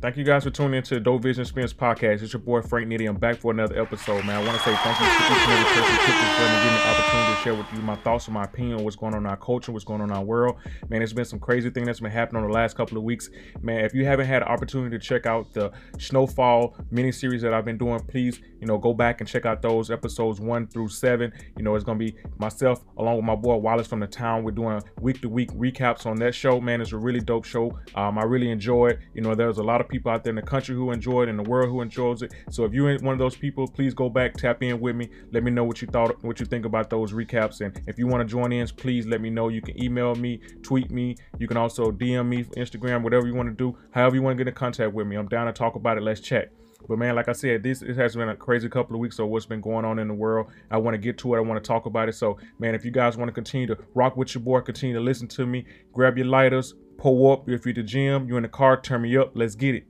Thank you guys for tuning into the Dope Vision Experience podcast. It's your boy Frank Nitty. I'm back for another episode, man. I want to say thank you to each and every person who took this giving me the opportunity to share with you my thoughts and my opinion on what's going on in our culture, what's going on in our world. Man, it's been some crazy thing that's been happening over the last couple of weeks. Man, if you haven't had an opportunity to check out the Snowfall mini series that I've been doing, please, you know, go back and check out those episodes one through seven. You know, it's gonna be myself along with my boy Wallace from the town. We're doing week to week recaps on that show. Man, it's a really dope show. Um, I really enjoy it. You know, there's a lot of people out there in the country who enjoy it, in the world who enjoys it. So if you're one of those people, please go back, tap in with me. Let me know what you thought, what you think about those recaps. And if you want to join in, please let me know. You can email me, tweet me. You can also DM me, Instagram, whatever you want to do. However you want to get in contact with me. I'm down to talk about it. Let's chat. But man, like I said, this it has been a crazy couple of weeks of what's been going on in the world. I want to get to it. I want to talk about it. So, man, if you guys want to continue to rock with your boy, continue to listen to me, grab your lighters, pull up. If you're at the gym, you're in the car, turn me up. Let's get it.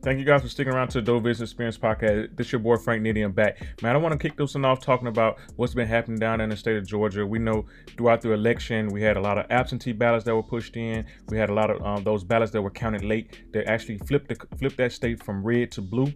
Thank you guys for sticking around to the Dope Vision Experience podcast. This your boy Frank Nitty. I'm back. Man, I want to kick this one off talking about what's been happening down in the state of Georgia. We know throughout the election, we had a lot of absentee ballots that were pushed in. We had a lot of um, those ballots that were counted late that actually flipped the, flipped that state from red to blue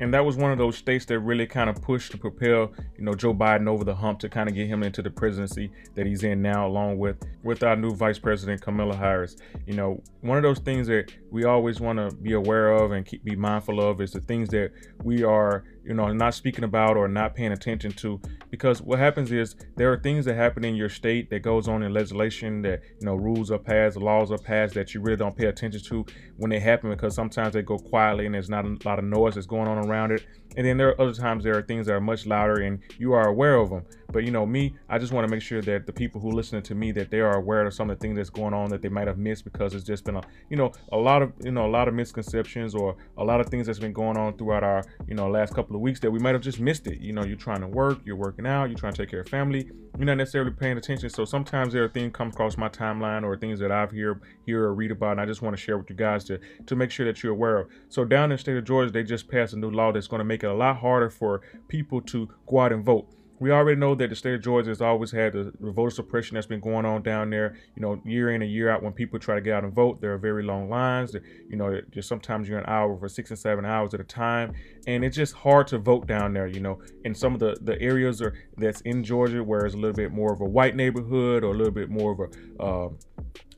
and that was one of those states that really kind of pushed to propel, you know, Joe Biden over the hump to kind of get him into the presidency that he's in now, along with with our new Vice President Kamala Harris. You know, one of those things that we always want to be aware of and keep be mindful of is the things that we are, you know, not speaking about or not paying attention to, because what happens is there are things that happen in your state that goes on in legislation that you know rules are passed, laws are passed that you really don't pay attention to when they happen because sometimes they go quietly and there's not a lot of noise that's going on around it. And then there are other times there are things that are much louder and you are aware of them. But you know, me, I just want to make sure that the people who listen to me that they are aware of some of the things that's going on that they might have missed because it's just been a you know a lot of you know a lot of misconceptions or a lot of things that's been going on throughout our you know last couple of weeks that we might have just missed it. You know, you're trying to work, you're working out, you're trying to take care of family, you're not necessarily paying attention. So sometimes there are things come across my timeline or things that I've hear hear or read about, and I just want to share with you guys to to make sure that you're aware of. So down in the state of Georgia, they just passed a new law that's going to make it a lot harder for people to go out and vote we already know that the state of Georgia has always had the, voter suppression that's been going on down there. You know, year in and year out, when people try to get out and vote, there are very long lines. You know, just sometimes you're an hour for six and seven hours at a time, and it's just hard to vote down there. You know, in some of the the areas are that's in Georgia, where it's a little bit more of a white neighborhood or a little bit more of a uh,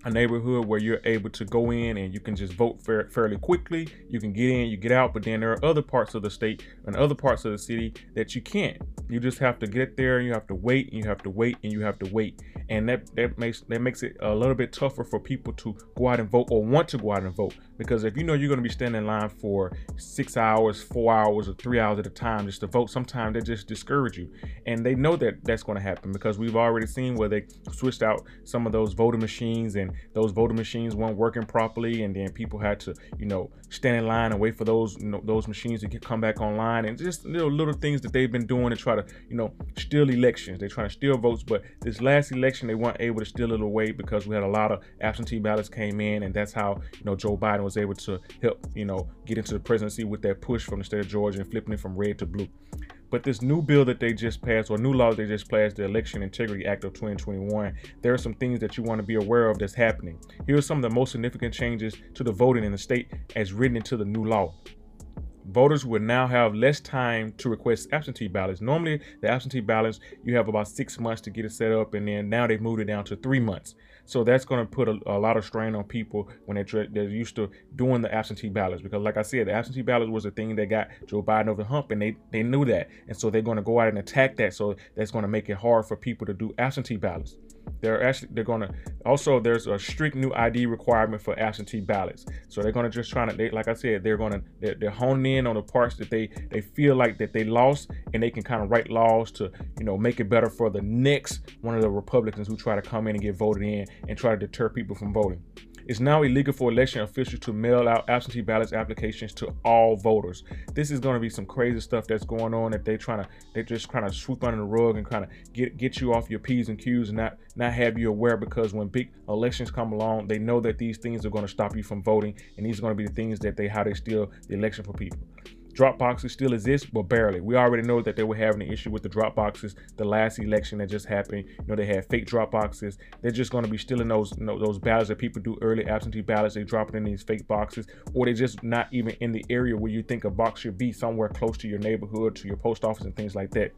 a neighborhood where you're able to go in and you can just vote fair, fairly quickly. You can get in, you get out, but then there are other parts of the state and other parts of the city that you can't. You just have to get there and you have to wait and you have to wait and you have to wait. And that, that makes that makes it a little bit tougher for people to go out and vote or want to go out and vote. Because if you know you're going to be standing in line for six hours, four hours, or three hours at a time just to vote, sometimes they just discourage you. And they know that that's going to happen because we've already seen where they switched out some of those voting machines and those voting machines weren't working properly. And then people had to, you know, stand in line and wait for those, you know, those machines to get, come back online. And just little, little things that they've been doing to try to, you know, steal elections. They're trying to steal votes. But this last election, they weren't able to steal it away because we had a lot of absentee ballots came in. And that's how, you know, Joe Biden was was able to help, you know, get into the presidency with that push from the state of Georgia and flipping it from red to blue. But this new bill that they just passed, or new law they just passed, the Election Integrity Act of 2021, there are some things that you want to be aware of that's happening. Here are some of the most significant changes to the voting in the state as written into the new law voters will now have less time to request absentee ballots. Normally, the absentee ballots, you have about six months to get it set up, and then now they've moved it down to three months. So that's going to put a, a, lot of strain on people when they're, they're used to doing the absentee ballots. Because, like I said, the absentee ballots was the thing that got Joe Biden over the hump, and they, they knew that. And so they're going to go out and attack that. So that's going to make it hard for people to do absentee ballots. They're actually they're gonna also there's a strict new ID requirement for absentee ballots. So they're gonna just try to they, like I said they're gonna they're, they're honing in on the parts that they they feel like that they lost and they can kind of write laws to you know make it better for the next one of the Republicans who try to come in and get voted in and try to deter people from voting. It's now illegal for election officials to mail out absentee ballots applications to all voters. This is going to be some crazy stuff that's going on that they're trying to they just trying to swoop under the rug and kind of get get you off your p's and q's and not not have you aware because when big elections come along, they know that these things are going to stop you from voting and these are going to be the things that they how they steal the election for people. Drop boxes still exist, but barely. We already know that they were having an issue with the drop boxes. The last election that just happened, you know, they had fake drop boxes. They're just going to be stealing those you know, those ballots that people do early absentee ballots. They drop it in these fake boxes, or they're just not even in the area where you think a box should be, somewhere close to your neighborhood, to your post office, and things like that.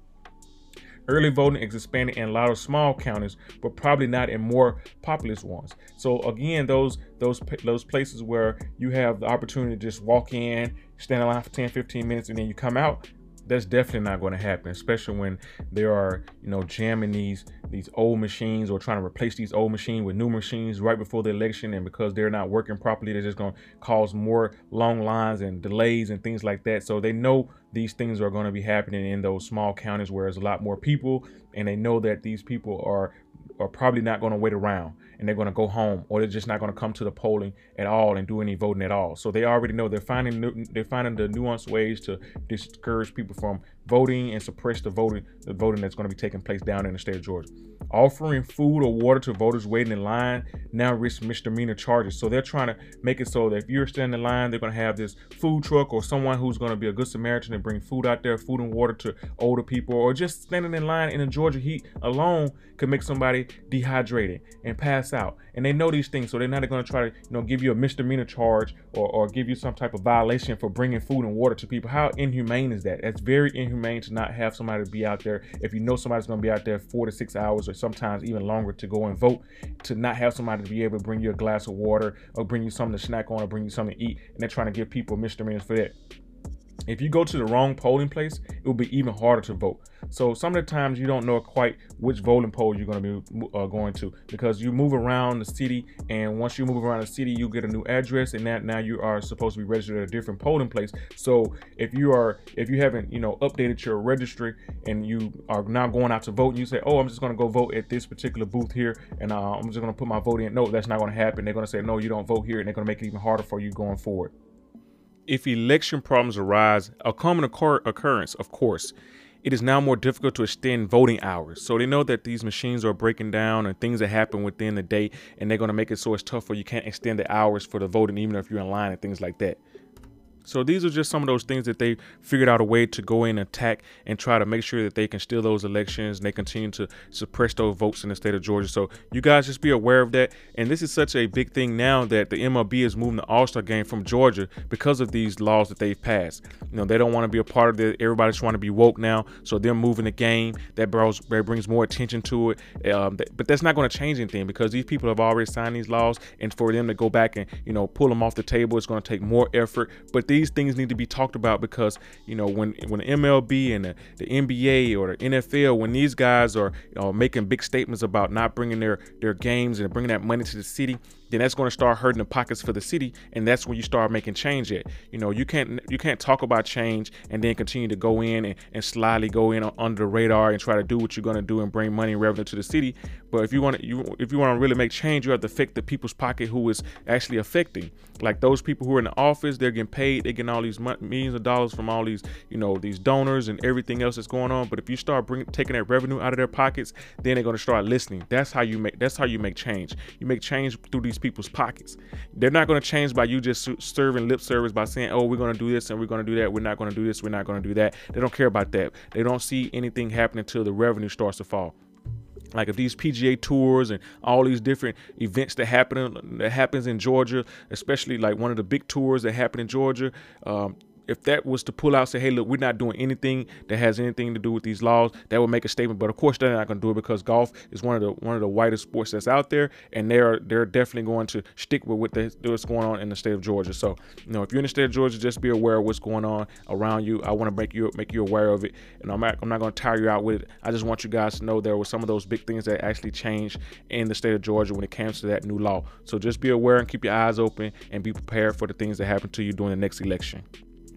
Early voting is expanding in a lot of small counties, but probably not in more populous ones. So again, those those those places where you have the opportunity to just walk in, stand in line for 10, 15 minutes, and then you come out, that's definitely not going to happen, especially when there are, you know, jamming these these old machines or trying to replace these old machines with new machines right before the election. And because they're not working properly, they're just going to cause more long lines and delays and things like that. So they know these things are going to be happening in those small counties where there's a lot more people, and they know that these people are are probably not going to wait around and they're going to go home or they're just not going to come to the polling at all and do any voting at all so they already know they're finding they're finding the nuanced ways to discourage people from voting and suppress the voting the voting that's going to be taking place down in the state of Georgia. Offering food or water to voters waiting in line now risks misdemeanor charges. So they're trying to make it so that if you're standing in line, they're going to have this food truck or someone who's going to be a good Samaritan and bring food out there, food and water to older people, or just standing in line in the Georgia heat alone could make somebody dehydrated and pass out. And they know these things, so they're not going to try to you know give you a misdemeanor charge or, or give you some type of violation for bringing food and water to people. How inhumane is that? That's very inhumane to not have somebody be out there. If you know somebody's going to be out there four to six hours or sometimes even longer to go and vote, to not have somebody to be able to bring you a glass of water or bring you something to snack on or bring you something to eat, and they're trying to give people misdemeanors for that. If you go to the wrong polling place, it will be even harder to vote. So some of the times you don't know quite which voting poll you're going to be uh, going to because you move around the city, and once you move around the city, you get a new address, and that now you are supposed to be registered at a different polling place. So if you are if you haven't you know updated your registry and you are now going out to vote, and you say, oh, I'm just going to go vote at this particular booth here, and uh, I'm just going to put my vote in. No, that's not going to happen. They're going to say, no, you don't vote here, and they're going to make it even harder for you going forward. If election problems arise, a common occur- occurrence, of course, it is now more difficult to extend voting hours. So they know that these machines are breaking down and things that happen within the day, and they're going to make it so it's tough for you can't extend the hours for the voting, even if you're in line and things like that. So these are just some of those things that they figured out a way to go in and attack and try to make sure that they can steal those elections and they continue to suppress those votes in the state of Georgia. So you guys just be aware of that. And this is such a big thing now that the MLB is moving the All-Star game from Georgia because of these laws that they've passed. You know, they don't want to be a part of it. Everybody's trying to be woke now. So they're moving the game. That brings more attention to it. Um, but that's not going to change anything because these people have already signed these laws. And for them to go back and, you know, pull them off the table, it's going to take more effort. But these things need to be talked about because you know when when MLB and the, the NBA or the NFL when these guys are you know, making big statements about not bringing their their games and bringing that money to the city then that's going to start hurting the pockets for the city and that's when you start making change it you know you can't you can't talk about change and then continue to go in and, and slyly go in under the radar and try to do what you're going to do and bring money and revenue to the city. But if you want to you if you want to really make change you have to affect the people's pocket who is actually affecting. Like those people who are in the office they're getting paid they're getting all these millions of dollars from all these you know these donors and everything else that's going on. But if you start bringing taking that revenue out of their pockets then they're going to start listening. That's how you make that's how you make change. You make change through these people's pockets. They're not going to change by you just serving lip service by saying, "Oh, we're going to do this and we're going to do that. We're not going to do this. We're not going to do that." They don't care about that. They don't see anything happening until the revenue starts to fall like if these PGA tours and all these different events that happen that happens in Georgia, especially like one of the big tours that happen in Georgia, um, if that was to pull out, say, hey, look, we're not doing anything that has anything to do with these laws, that would make a statement. But of course, they're not going to do it because golf is one of the one of the whitest sports that's out there, and they're they're definitely going to stick with what they, what's going on in the state of Georgia. So, you know, if you're in the state of Georgia, just be aware of what's going on around you. I want to make you make you aware of it, and I'm not, I'm not going to tire you out with it. I just want you guys to know there were some of those big things that actually changed in the state of Georgia when it comes to that new law. So just be aware and keep your eyes open and be prepared for the things that happen to you during the next election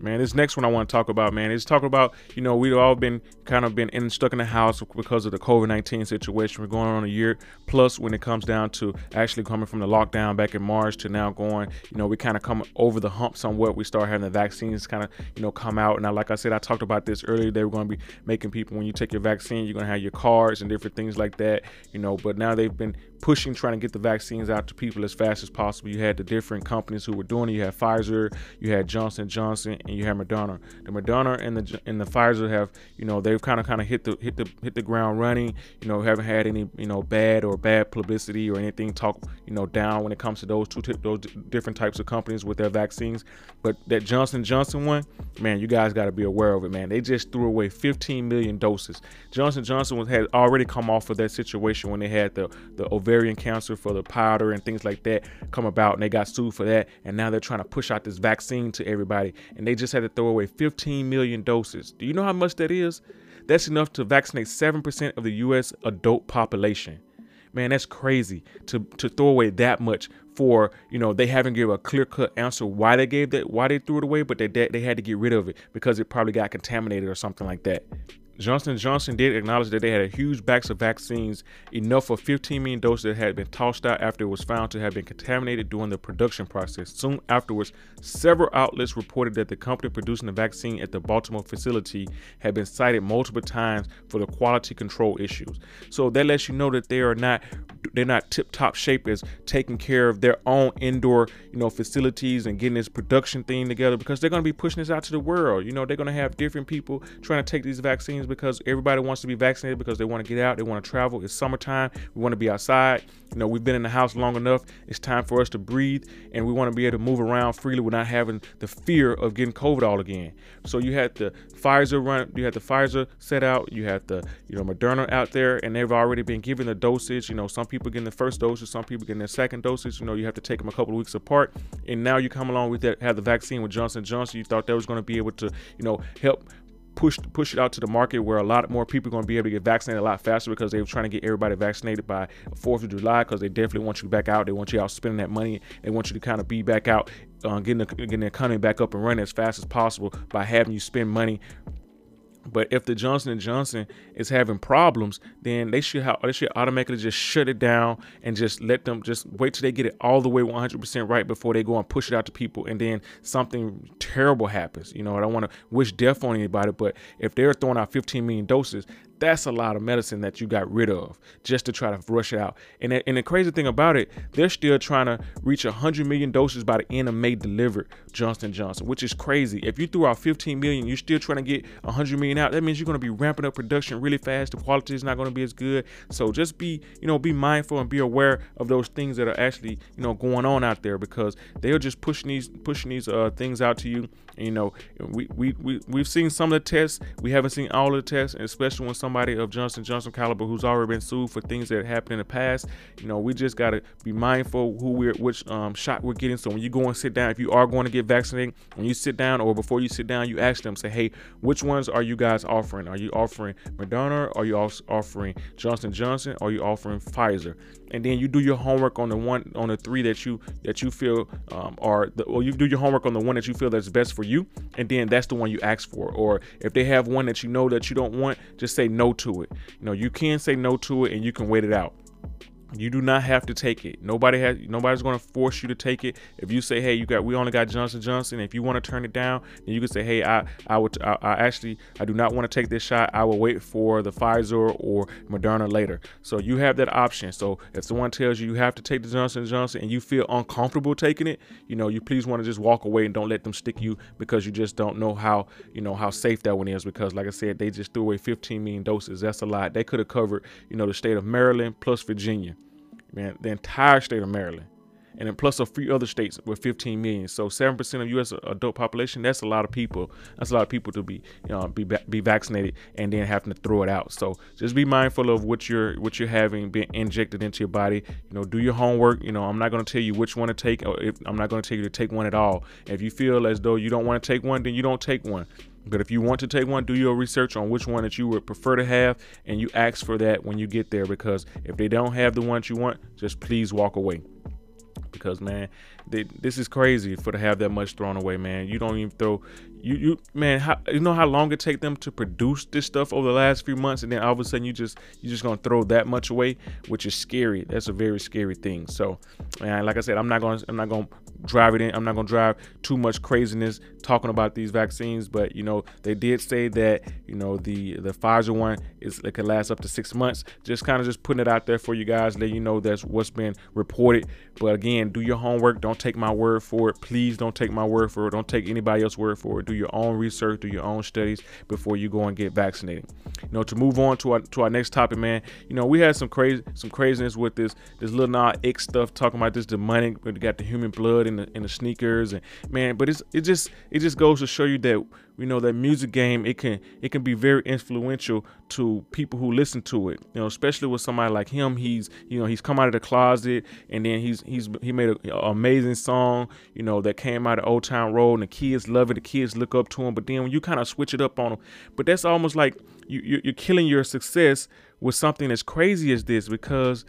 man. This next one I want to talk about, man, is talk about, you know, we've all been kind of been in, stuck in the house because of the COVID 19 situation. We're going on a year plus when it comes down to actually coming from the lockdown back in March to now going, you know, we kind of come over the hump somewhat. We start having the vaccines kind of, you know, come out. Now, like I said, I talked about this earlier. They were going to be making people, when you take your vaccine, you're going to have your cards and different things like that, you know, but now they've been pushing trying to get the vaccines out to people as fast as possible. You had the different companies who were doing it. You had Pfizer, you had Johnson Johnson, and you had Moderna. The Moderna and the and the Pfizer have, you know, they've kind of kind of hit the hit the hit the ground running. You know, haven't had any, you know, bad or bad publicity or anything talk, you know, down when it comes to those two those different types of companies with their vaccines. But that Johnson Johnson one, man, you guys got to be aware of it, man. They just threw away 15 million doses. Johnson Johnson was had already come off of that situation when they had the the ovarian cancer for the powder and things like that come about, and they got sued for that. And now they're trying to push out this vaccine to everybody, and they just had to throw away 15 million doses. Do you know how much that is? That's enough to vaccinate 7% of the U.S. adult population. Man, that's crazy to to throw away that much for you know they haven't given a clear cut answer why they gave that why they threw it away, but they they had to get rid of it because it probably got contaminated or something like that. Johnson Johnson did acknowledge that they had a huge box of vaccines, enough for 15 million doses that had been tossed out after it was found to have been contaminated during the production process. Soon afterwards, several outlets reported that the company producing the vaccine at the Baltimore facility had been cited multiple times for the quality control issues. So that lets you know that they are not they're not tip top shape as taking care of their own indoor, you know, facilities and getting this production thing together because they're going to be pushing this out to the world. You know, they're going to have different people trying to take these vaccines because everybody wants to be vaccinated because they want to get out, they want to travel. It's summertime, we want to be outside. You know, we've been in the house long enough. It's time for us to breathe, and we want to be able to move around freely without having the fear of getting COVID all again. So you had the Pfizer run, you had the Pfizer set out, you had the you know Moderna out there, and they've already been given the dosage. You know, some people getting the first dosage, some people getting the second dosage. You know, you have to take them a couple of weeks apart, and now you come along with that, have the vaccine with Johnson Johnson. You thought that was going to be able to you know help push push it out to the market where a lot more people are going to be able to get vaccinated a lot faster because they were trying to get everybody vaccinated by 4th of July because they definitely want you back out. They want you out spending that money. They want you to kind of be back out, uh, getting, the, getting the economy back up and running as fast as possible by having you spend money but if the Johnson and Johnson is having problems, then they should have, they should automatically just shut it down and just let them just wait till they get it all the way 100% right before they go and push it out to people. And then something terrible happens. You know, I don't want to wish death on anybody, but if they're throwing out 15 million doses, that's a lot of medicine that you got rid of just to try to rush it out. And, and the crazy thing about it, they're still trying to reach 100 million doses by the end of May delivered Johnson Johnson, which is crazy. If you threw out 15 million, you're still trying to get 100 million out. That means you're going to be ramping up production really fast. The quality is not going to be as good. So just be, you know, be mindful and be aware of those things that are actually, you know, going on out there because they're just pushing these pushing these uh, things out to you. And, you know, we we we we've seen some of the tests. We haven't seen all of the tests, especially when some somebody of Johnson Johnson caliber who's already been sued for things that happened in the past. You know, we just gotta be mindful who we're which um, shot we're getting. So when you go and sit down, if you are going to get vaccinated, when you sit down or before you sit down, you ask them, say, hey, which ones are you guys offering? Are you offering Moderna? Are you offering Johnson Johnson? Are you offering Pfizer? and then you do your homework on the one on the three that you that you feel um, are the, or you do your homework on the one that you feel that's best for you and then that's the one you ask for or if they have one that you know that you don't want just say no to it. You know you can say no to it and you can wait it out you do not have to take it. Nobody has. Nobody's going to force you to take it. If you say, "Hey, you got, we only got Johnson Johnson," if you want to turn it down, then you can say, "Hey, I, I would, I, I actually, I do not want to take this shot. I will wait for the Pfizer or Moderna later." So you have that option. So if someone tells you you have to take the Johnson Johnson and you feel uncomfortable taking it, you know, you please want to just walk away and don't let them stick you because you just don't know how, you know, how safe that one is. Because, like I said, they just threw away 15 million doses. That's a lot. They could have covered, you know, the state of Maryland plus Virginia man, the entire state of Maryland, and then plus a few other states with 15 million. So 7% of U.S. adult population. That's a lot of people. That's a lot of people to be, you know, be be vaccinated and then having to throw it out. So just be mindful of what you're what you're having being injected into your body. You know, do your homework. You know, I'm not going to tell you which one to take. Or if, I'm not going to tell you to take one at all. If you feel as though you don't want to take one, then you don't take one. But if you want to take one, do your research on which one that you would prefer to have, and you ask for that when you get there. Because if they don't have the ones you want, just please walk away. Because man, they, this is crazy for to have that much thrown away, man. You don't even throw, you you man, how, you know how long it take them to produce this stuff over the last few months, and then all of a sudden you just you just gonna throw that much away, which is scary. That's a very scary thing. So, man, like I said, I'm not gonna I'm not gonna drive it in. I'm not gonna drive too much craziness talking about these vaccines, but you know they did say that you know the the Pfizer one is it can last up to six months. Just kind of just putting it out there for you guys, let you know that's what's been reported. But again, do your homework. Don't take my word for it. Please don't take my word for it. Don't take anybody else's word for it. Do your own research, do your own studies before you go and get vaccinated. You know, to move on to our to our next topic, man. You know, we had some crazy some craziness with this this Lil Nas X stuff talking about this demonic. We got the human blood in the in the sneakers and man, but it's it just it just goes to show you that you know that music game it can it can be very influential to people who listen to it. You know especially with somebody like him he's you know he's come out of the closet and then he's he's he made an amazing song you know that came out of old town road and the kids love it the kids look up to him. But then when you kind of switch it up on him but that's almost like you you're killing your success with something as crazy as this because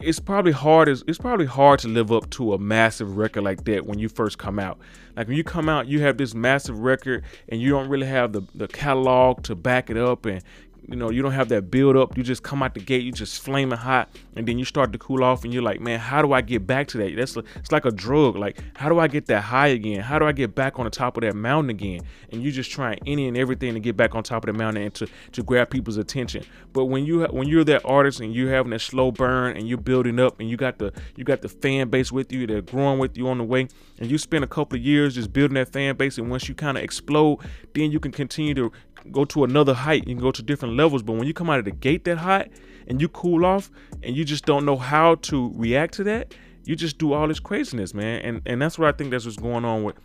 it's probably hard as it's probably hard to live up to a massive record like that when you first come out. Like when you come out, you have this massive record and you don't really have the, the catalog to back it up and you know, you don't have that build up. You just come out the gate, you just flaming hot, and then you start to cool off, and you're like, man, how do I get back to that? That's it's like a drug. Like, how do I get that high again? How do I get back on the top of that mountain again? And you just trying any and everything to get back on top of the mountain and to to grab people's attention. But when you when you're that artist and you're having that slow burn and you're building up and you got the you got the fan base with you, they're growing with you on the way, and you spend a couple of years just building that fan base, and once you kind of explode, then you can continue to go to another height. You can go to different levels. But when you come out of the gate that hot and you cool off and you just don't know how to react to that, you just do all this craziness, man. And and that's what I think that's what's going on with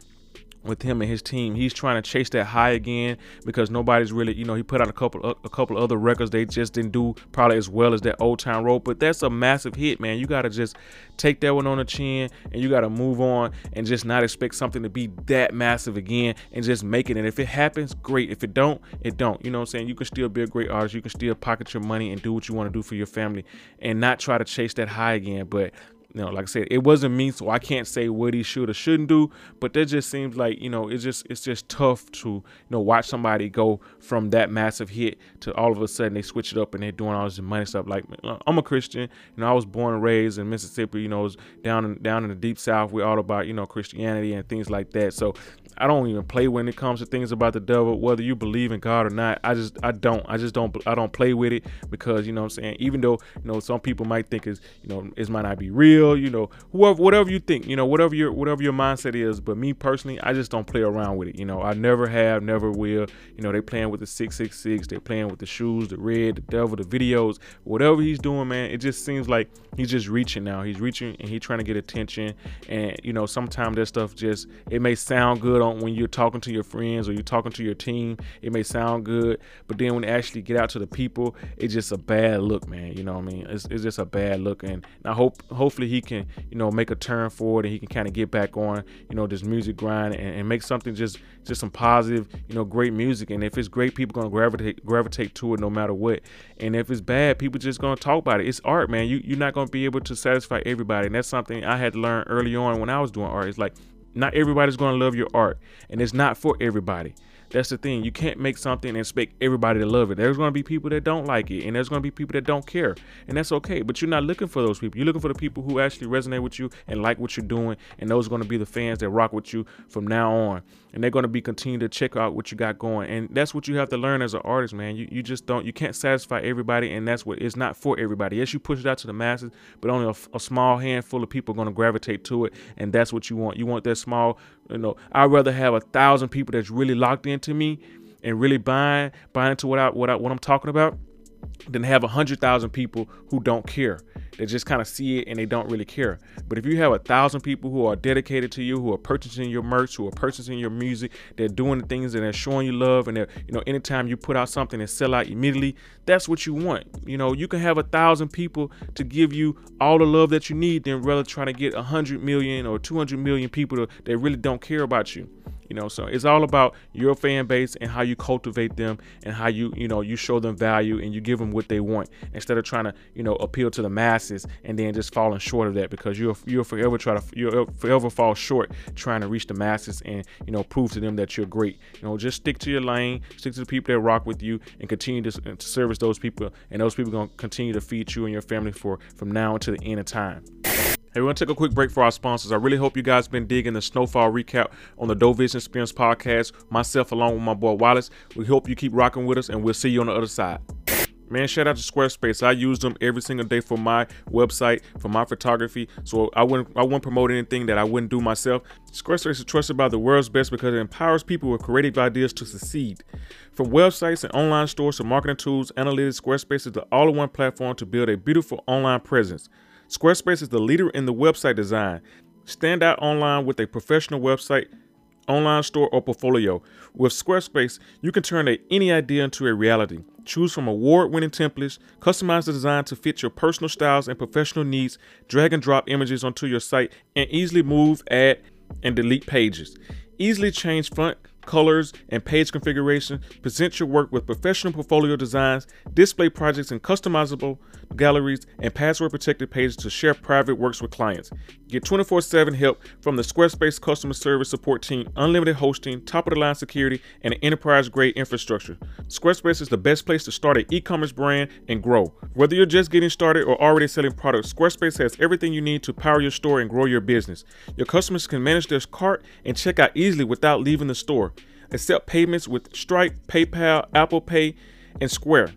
with him and his team. He's trying to chase that high again because nobody's really, you know, he put out a couple a couple other records they just didn't do probably as well as that Old Town Road, but that's a massive hit, man. You got to just take that one on the chin and you got to move on and just not expect something to be that massive again and just make it. And if it happens, great. If it don't, it don't. You know what I'm saying? You can still be a great artist. You can still pocket your money and do what you want to do for your family and not try to chase that high again, but you know, like I said, it wasn't me, so I can't say what he should or shouldn't do. But that just seems like you know, it's just it's just tough to you know watch somebody go from that massive hit to all of a sudden they switch it up and they're doing all this money stuff. Like uh, I'm a Christian, you know, I was born and raised in Mississippi. You know, down in down in the deep South. We're all about you know Christianity and things like that. So I don't even play when it comes to things about the devil, whether you believe in God or not. I just I don't. I just don't I don't play with it because you know what I'm saying. Even though you know some people might think is you know it might not be real. You know whoever whatever you think. You know whatever your whatever your mindset is. But me personally, I just don't play around with it. You know I never have, never will. You know they playing with the six six six. They playing with the shoes, the red, the devil, the videos, whatever he's doing, man. It just seems like he's just reaching now. He's reaching and he's trying to get attention. And you know sometimes that stuff just it may sound good on when you're talking to your friends or you're talking to your team, it may sound good, but then when you actually get out to the people, it's just a bad look, man. You know what I mean? It's, it's just a bad look, and I hope hopefully he can you know make a turn forward and he can kind of get back on you know this music grind and, and, make something just just some positive you know great music. And if it's great, people gonna gravitate gravitate to it no matter what. And if it's bad, people just gonna talk about it. It's art, man. You you're not gonna be able to satisfy everybody, and that's something I had to learn early on when I was doing art. It's like not everybody's to love your art, and it's not for everybody. That's the thing. You can't make something and expect everybody to love it. There's going to be people that don't like it, and there's going to be people that don't care, and that's okay. But you're not looking for those people. You're looking for the people who actually resonate with you and like what you're doing, and those are going to be the fans that rock with you from now on. And they're going to be continue to check out what you got going, and that's what you have to learn as an artist, man. You you just don't you can't satisfy everybody, and that's what it's not for everybody. Yes, you push it out to the masses, but only a, a small handful of people are going to gravitate to it, and that's what you want. You want that small, you know. I'd rather have a thousand people that's really locked into me and really buying buying into what I what I, what I'm talking about than have a hundred thousand people who don't care. They just kind of see it and they don't really care. But if you have a thousand people who are dedicated to you, who are purchasing your merch, who are purchasing your music, they're doing the things and they're showing you love, and they're, you know, anytime you put out something and sell out immediately, that's what you want. You know, you can have a thousand people to give you all the love that you need, than rather trying to get a hundred million or two hundred million people that really don't care about you you know so it's all about your fan base and how you cultivate them and how you you know you show them value and you give them what they want instead of trying to you know appeal to the masses and then just falling short of that because you'll you'll forever try to you'll forever fall short trying to reach the masses and you know prove to them that you're great. You know just stick to your lane stick to the people that rock with you and continue to, to service those people and those people to continue to feed you and your family for from now until the end of time Hey, we're going to take a quick break for our sponsors. I really hope you guys been digging the snowfall recap on the Dope Vision Experience podcast. Myself, along with my boy Wallace. We hope you keep rocking with us, and we'll see you on the other side. Man, shout out to Squarespace. I use them every single day for my website, for my photography. So I wouldn't I wouldn't promote anything that I wouldn't do myself. Squarespace is trusted by the world's best because it empowers people with creative ideas to succeed. From websites and online stores to marketing tools, analytics, Squarespace is the all-in-one platform to build a beautiful online presence. Squarespace is the leader in the website design. Stand out online with a professional website, online store, or portfolio. With Squarespace, you can turn a, any idea into a reality. Choose from award winning templates, customize the design to fit your personal styles and professional needs, drag and drop images onto your site, and easily move, add, and delete pages. Easily change font colors, and page configuration, present your work with professional portfolio designs, display projects in customizable galleries, and password protected pages to share private works with clients. Get 24 7 help from the Squarespace customer service support team, unlimited hosting, top of the line security, and enterprise grade infrastructure. Squarespace is the best place to start an e commerce brand and grow. Whether you're just getting started or already selling products, Squarespace has everything you need to power your store and grow your business. Your customers can manage their cart and check out easily without leaving the store. Accept payments with Stripe, PayPal, Apple Pay, and Square.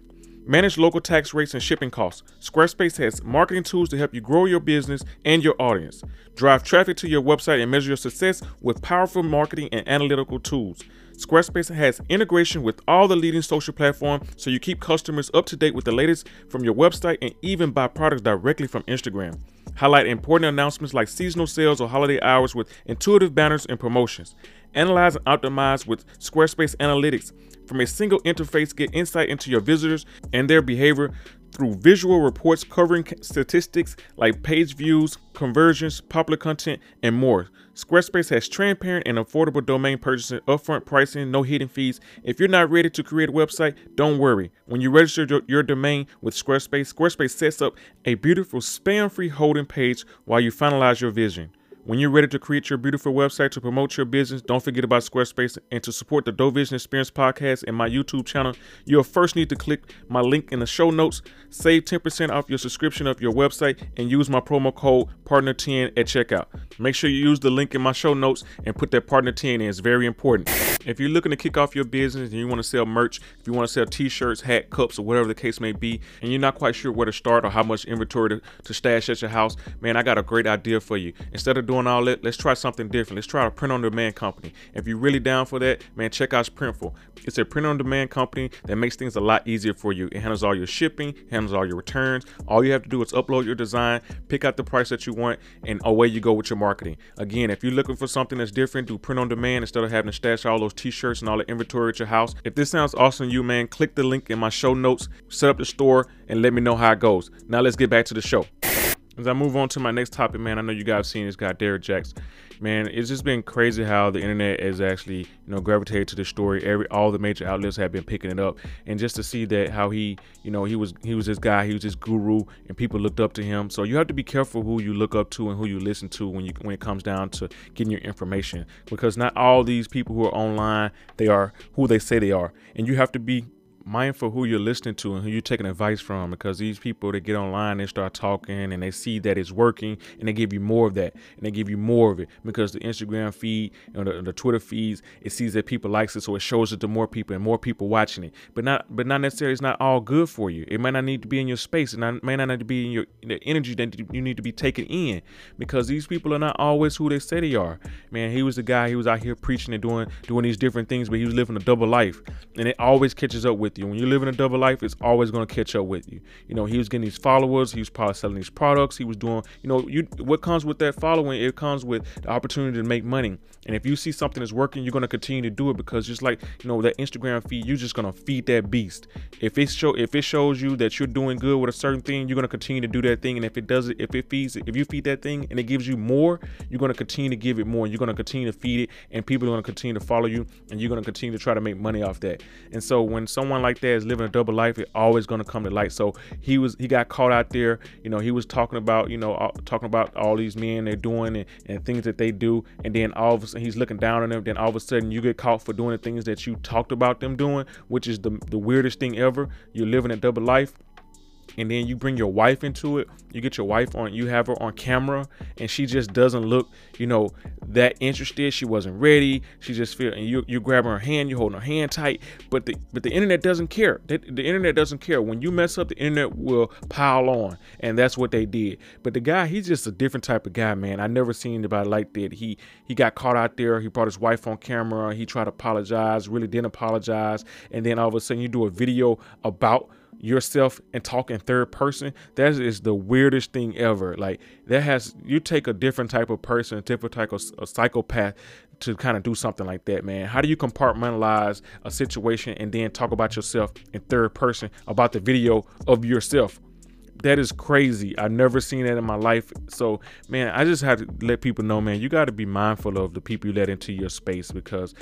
Manage local tax rates and shipping costs. Squarespace has marketing tools to help you grow your business and your audience. Drive traffic to your website and measure your success with powerful marketing and analytical tools. Squarespace has integration with all the leading social platforms so you keep customers up to date with the latest from your website and even buy products directly from Instagram. Highlight important announcements like seasonal sales or holiday hours with intuitive banners and promotions. Analyze and optimize with Squarespace Analytics. From a single interface, get insight into your visitors and their behavior through visual reports covering statistics like page views, conversions, popular content, and more. Squarespace has transparent and affordable domain purchasing, upfront pricing, no hidden fees. If you're not ready to create a website, don't worry. When you register your, your domain with Squarespace, Squarespace sets up a beautiful spam free holding page while you finalize your vision. When you're ready to create your beautiful website to promote your business, don't forget about Squarespace and to support the Dope Vision Experience podcast and my YouTube channel, you'll first need to click my link in the show notes, save 10% off your subscription of your website, and use my promo code PARTNER10 at checkout. Make sure you use the link in my show notes and put that partner 10 in. It's very important. If you're looking to kick off your business and you want to sell merch, if you want to sell t-shirts, hat, cups, or whatever the case may be, and you're not quite sure where to start or how much inventory to, to stash at your house, man, I got a great idea for you. Instead of doing doing all that, let's try something different. Let's try a print on demand company. If you're really down for that, man, check out Printful. It's a print on demand company that makes things a lot easier for you. It handles all your shipping, handles all your returns. All you have to do is upload your design, pick out the price that you want, and away you go with your marketing. Again, if you're looking for something that's different, do print on demand instead of having to stash all those t-shirts and all the inventory at your house. If this sounds awesome to you, man, click the link in my show notes, set up the store, and let me know how it goes. Now let's get back to the show. As I move on to my next topic, man, I know you guys have seen this guy, Derrick Jaxn. Man, it's just been crazy how the internet has actually, you know, gravitated to the story. Every all the major outlets have been picking it up, and just to see that how he, you know, he was he was this guy, he was this guru, and people looked up to him. So you have to be careful who you look up to and who you listen to when you when it comes down to getting your information, because not all these people who are online they are who they say they are, and you have to be mindful who you're listening to and who you're taking advice from because these people that get online they start talking and they see that it's working and they give you more of that and they give you more of it because the instagram feed and the, the twitter feeds it sees that people likes it so it shows it to more people and more people watching it. But not but not necessarily it's not all good for you. It might not need to be in your space. And it may not need to be in your the energy that you need to be taken in because these people are not always who they say they are. Man he was the guy he was out here preaching and doing doing these different things but he was living a double life and it always catches up with you. When you're living a double life, it's always going to catch up with you. You know, he was getting these followers. He was probably selling these products. He was doing, you know, you what comes with that following? It comes with the opportunity to make money. And if you see something that's working, you're going to continue to do it because just like you know that Instagram feed, you're just going to feed that beast. If it show if it shows you that you're doing good with a certain thing, you're going to continue to do that thing. And if it does it, if it feeds if you feed that thing and it gives you more, you're going to continue to give it more. You're going to continue to feed it, and people are going to continue to follow you, and you're going to continue to try to make money off that. And so when someone like that is living a double life, it's always going to come to light. So he was he got caught out there. You know, he was talking about you know talking about all these men they're doing and, and things that they do, and then all of a sudden he's looking down on them. Then all of a sudden you get caught for doing the things that you talked about them doing, which is the the weirdest thing ever. You're living a double life and then you bring your wife into it. You get your wife on, you have her on camera, and she just doesn't look, you know, that interested. She wasn't ready. She just feel, and you you grabbing her hand, you holding her hand tight. But the but the internet doesn't care. The, the internet doesn't care. When you mess up, the internet will pile on, and that's what they did. But the guy, he's just a different type of guy, man. I never seen anybody like that. He he got caught out there. He brought his wife on camera. He tried to apologize, really didn't apologize, and then all of a sudden you do a video about yourself and talk in third person that is the weirdest thing ever like that has you take a different type of person a different type of a psychopath to kind of do something like that man how do you compartmentalize a situation and then talk about yourself in third person about the video of yourself that is crazy. I've never seen that in my life. So, man, I just have to let people know, man, you got to be mindful of the people you let into your space because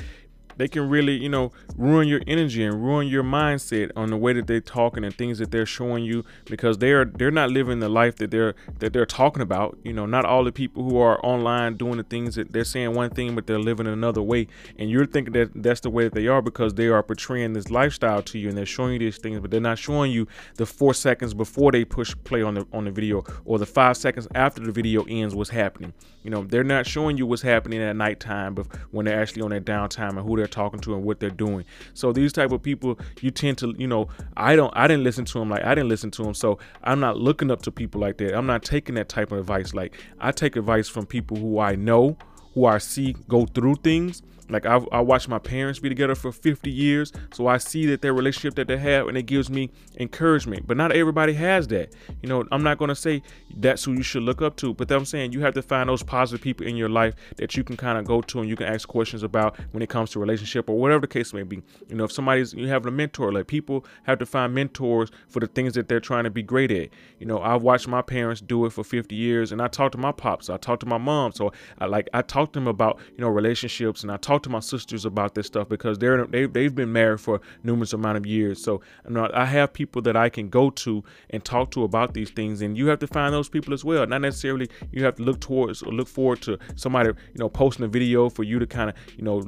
they can really, you know, ruin your energy and ruin your mindset on the way that they're talking and things that they're showing you because they're they're not living the life that they're that they're talking about. You know, not all the people who are online doing the things that they're saying one thing but they're living another way, and you're thinking that that's the way that they are because they are portraying this lifestyle to you and they're showing you these things, but they're not showing you the four seconds before they push play on the on the video or the five seconds after the video ends what's happening. You know, they're not showing you what's happening at nighttime, but when they're actually on their downtime and who they're talking to and what they're doing. So these type of people, you tend to, you know, I don't, I didn't listen to them like I didn't listen to them. So I'm not looking up to people like that. I'm not taking that type of advice. Like I take advice from people who I know, who I see go through things like I, I watched my parents be together for 50 years, so I see that their relationship that they have, and it gives me encouragement. But not everybody has that. You know, I'm not gonna say that's who you should look up to, but I'm saying you have to find those positive people in your life that you can kind of go to and you can ask questions about when it comes to relationship or whatever the case may be. You know, if somebody's you have a mentor, like people have to find mentors for the things that they're trying to be great at. You know, I've watched my parents do it for 50 years, and I talked to my pops, I talked to my mom, so I like I talked to them about you know relationships, and I talked talk to my sisters about this stuff because they're they, they've been married for numerous amount of years. So you know, I have people that I can go to and talk to about these things, and you have to find those people as well. Not necessarily you have to look towards or look forward to somebody you know posting a video for you to kind of you know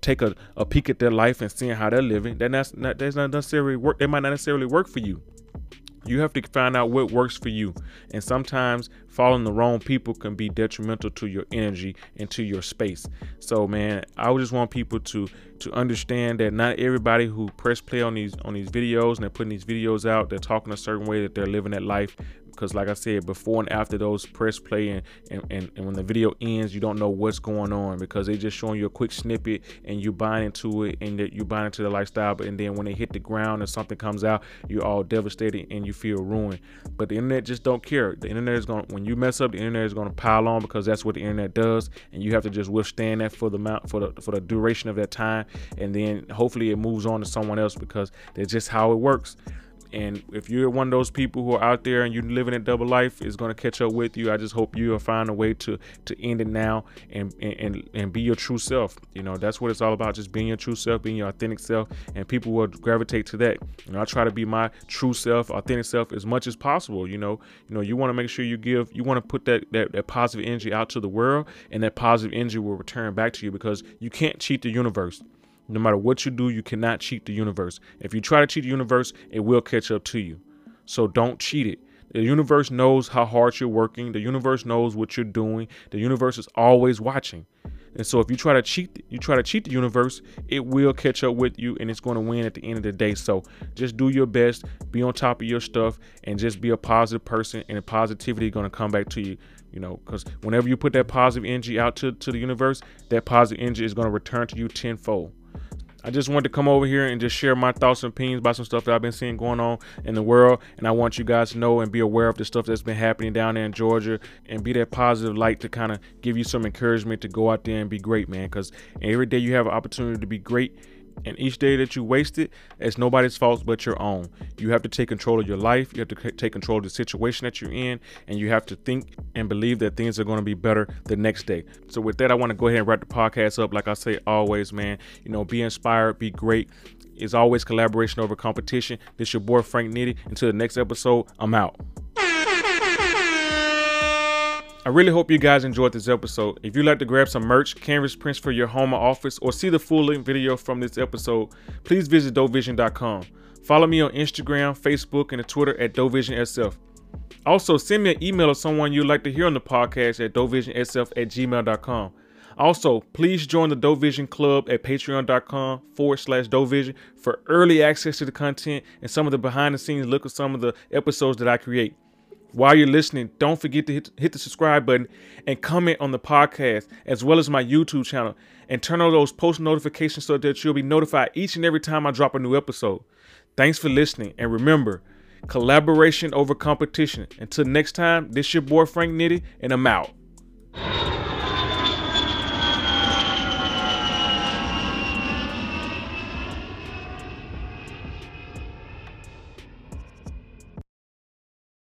take a, a peek at their life and seeing how they're living. Then that's not that's not necessarily work. It might not necessarily work for you. You have to find out what works for you. And sometimes following the wrong people can be detrimental to your energy and to your space. So man, I just want people to to understand that not everybody who press play on these on these videos and they're putting these videos out, they're talking a certain way that they're living that life because like I said before and after those press play and, and, and, and, when the video ends you don't know what's going on because they're just showing you a quick snippet and you buy into it and you buy into the lifestyle but and then when they hit the ground and something comes out you're all devastated and you feel ruined. But the internet just don't care. The internet is going to when you mess up the internet is going to pile on because that's what the internet does and you have to just withstand that for the amount for the for the duration of that time and then hopefully it moves on to someone else because that's just how it works and if you're one of those people who are out there and you're living a double life, it's to catch up with you. I just hope you'll find a way to to end it now and and and be your true self. You know, that's what it's all about. Just being your true self, being your authentic self, and people will gravitate to that. You know, I try to be my true self, authentic self as much as possible. You know, you know, you want to make sure you give, you want to put that, that that positive energy out to the world, and that positive energy will return back to you because you can't cheat the universe. No matter what you do, you cannot cheat the universe. If you try to cheat the universe, it will catch up to you. So don't cheat it. The universe knows how hard you're working. The universe knows what you're doing. The universe is always watching. And so if you try to cheat, you try to cheat the universe, it will catch up with you and it's going to win at the end of the day. So just do your best, be on top of your stuff, and just be a positive person. And positivity is going to come back to you. You know, because whenever you put that positive energy out to, to the universe, that positive energy is going to return to you tenfold. I just wanted to come over here and just share my thoughts and opinions about some stuff that I've been seeing going on in the world. And I want you guys to know and be aware of the stuff that's been happening down there in Georgia and be that positive light to kind of give you some encouragement to go out there and be great, man. Because every day you have an opportunity to be great and each day that you waste it, it's nobody's fault but your own. You have to take control of your life. You have to take control of the situation that you're in, and you have to think and believe that things are going to be better the next day. So, with that, I want to go ahead and wrap the podcast up. Like I say always, man, you know, be inspired, be great. It's always collaboration over competition. This your boy Frank Nitty. Until the next episode, I'm out. I really hope you guys enjoyed this episode. If you'd like to grab some merch, canvas prints for your home or office, or see the full length video from this episode, please visit dopevision.com. Follow me on Instagram, Facebook, and Twitter at DopeVisionSF. Also, send me an email of someone you'd like to hear on the podcast at dopevisionsf at gmail.com. Also, please join the Dope Vision Club at patreon.com forward slash dopevision for early access to the content and some of the behind the scenes look at some of the episodes that I create. While you're listening, don't forget to hit, hit the subscribe button and comment on the podcast as well as my YouTube channel and turn on those post notifications so that you'll be notified each and every time I drop a new episode. Thanks for listening and remember, collaboration over competition. Until next time, this your boy Frank Nitty and I'm out.